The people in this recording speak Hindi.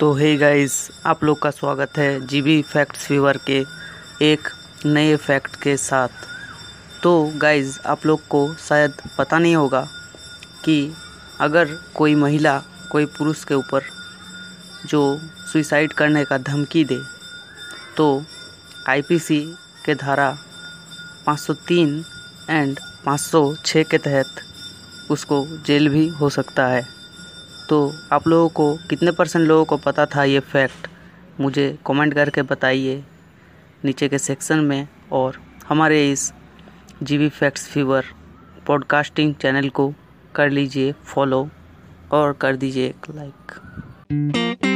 तो हे गाइस आप लोग का स्वागत है जीबी फैक्ट्स फीवर के एक नए फैक्ट के साथ। तो गाइस आप लोग को शायद पता नहीं होगा कि अगर कोई महिला, कोई पुरुष के ऊपर जो सुसाइड करने का धमकी दे तो आईपीसी के धारा 503 एंड 506 के तहत उसको जेल भी हो सकता है। तो आप लोगों को कितने परसेंट लोगों को पता था ये फैक्ट मुझे कमेंट करके बताइए नीचे के सेक्शन में और हमारे इस G GV facts fever podcasting channel को कर लीजिए फॉलो और कर दीजिए एक लाइक